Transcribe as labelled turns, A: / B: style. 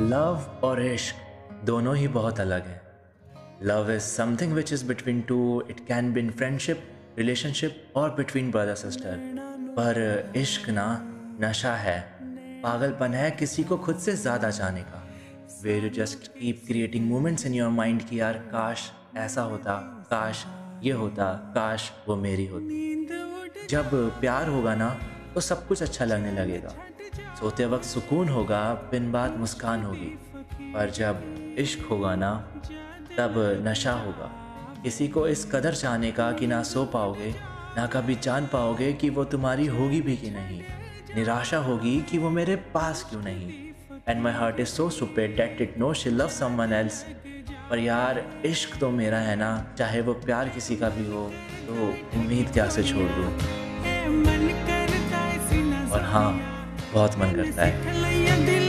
A: Love और इश्क दोनों ही बहुत अलग हैं। Love is something which is between two it can be in friendship relationship और बिटवीन ब्रदर सिस्टर पर इश्क ना नशा है, पागलपन है किसी को खुद से ज़्यादा जाने का। Where you just keep creating moments in your mind कि यार काश ऐसा होता, काश ये होता, काश वो मेरी होती। जब प्यार होगा ना तो सब कुछ अच्छा लगने लगेगा। सोते वक्त सुकून होगा, बिन बात मुस्कान होगी। पर जब इश्क होगा ना, तब नशा होगा। किसी को इस कदर चाहने का कि ना सो पाओगे, ना कभी जान पाओगे कि वो तुम्हारी होगी भी कि नहीं। निराशा होगी कि वो मेरे पास क्यों नहीं। And my heart is so stupid that it know she love someone else पर यार, इश्क तो मेरा है ना, चाहे वो प्यार किसी का भी हो तो उम्मीद क्या से छोड़ दूँ। और हाँ बहुत मन करता है।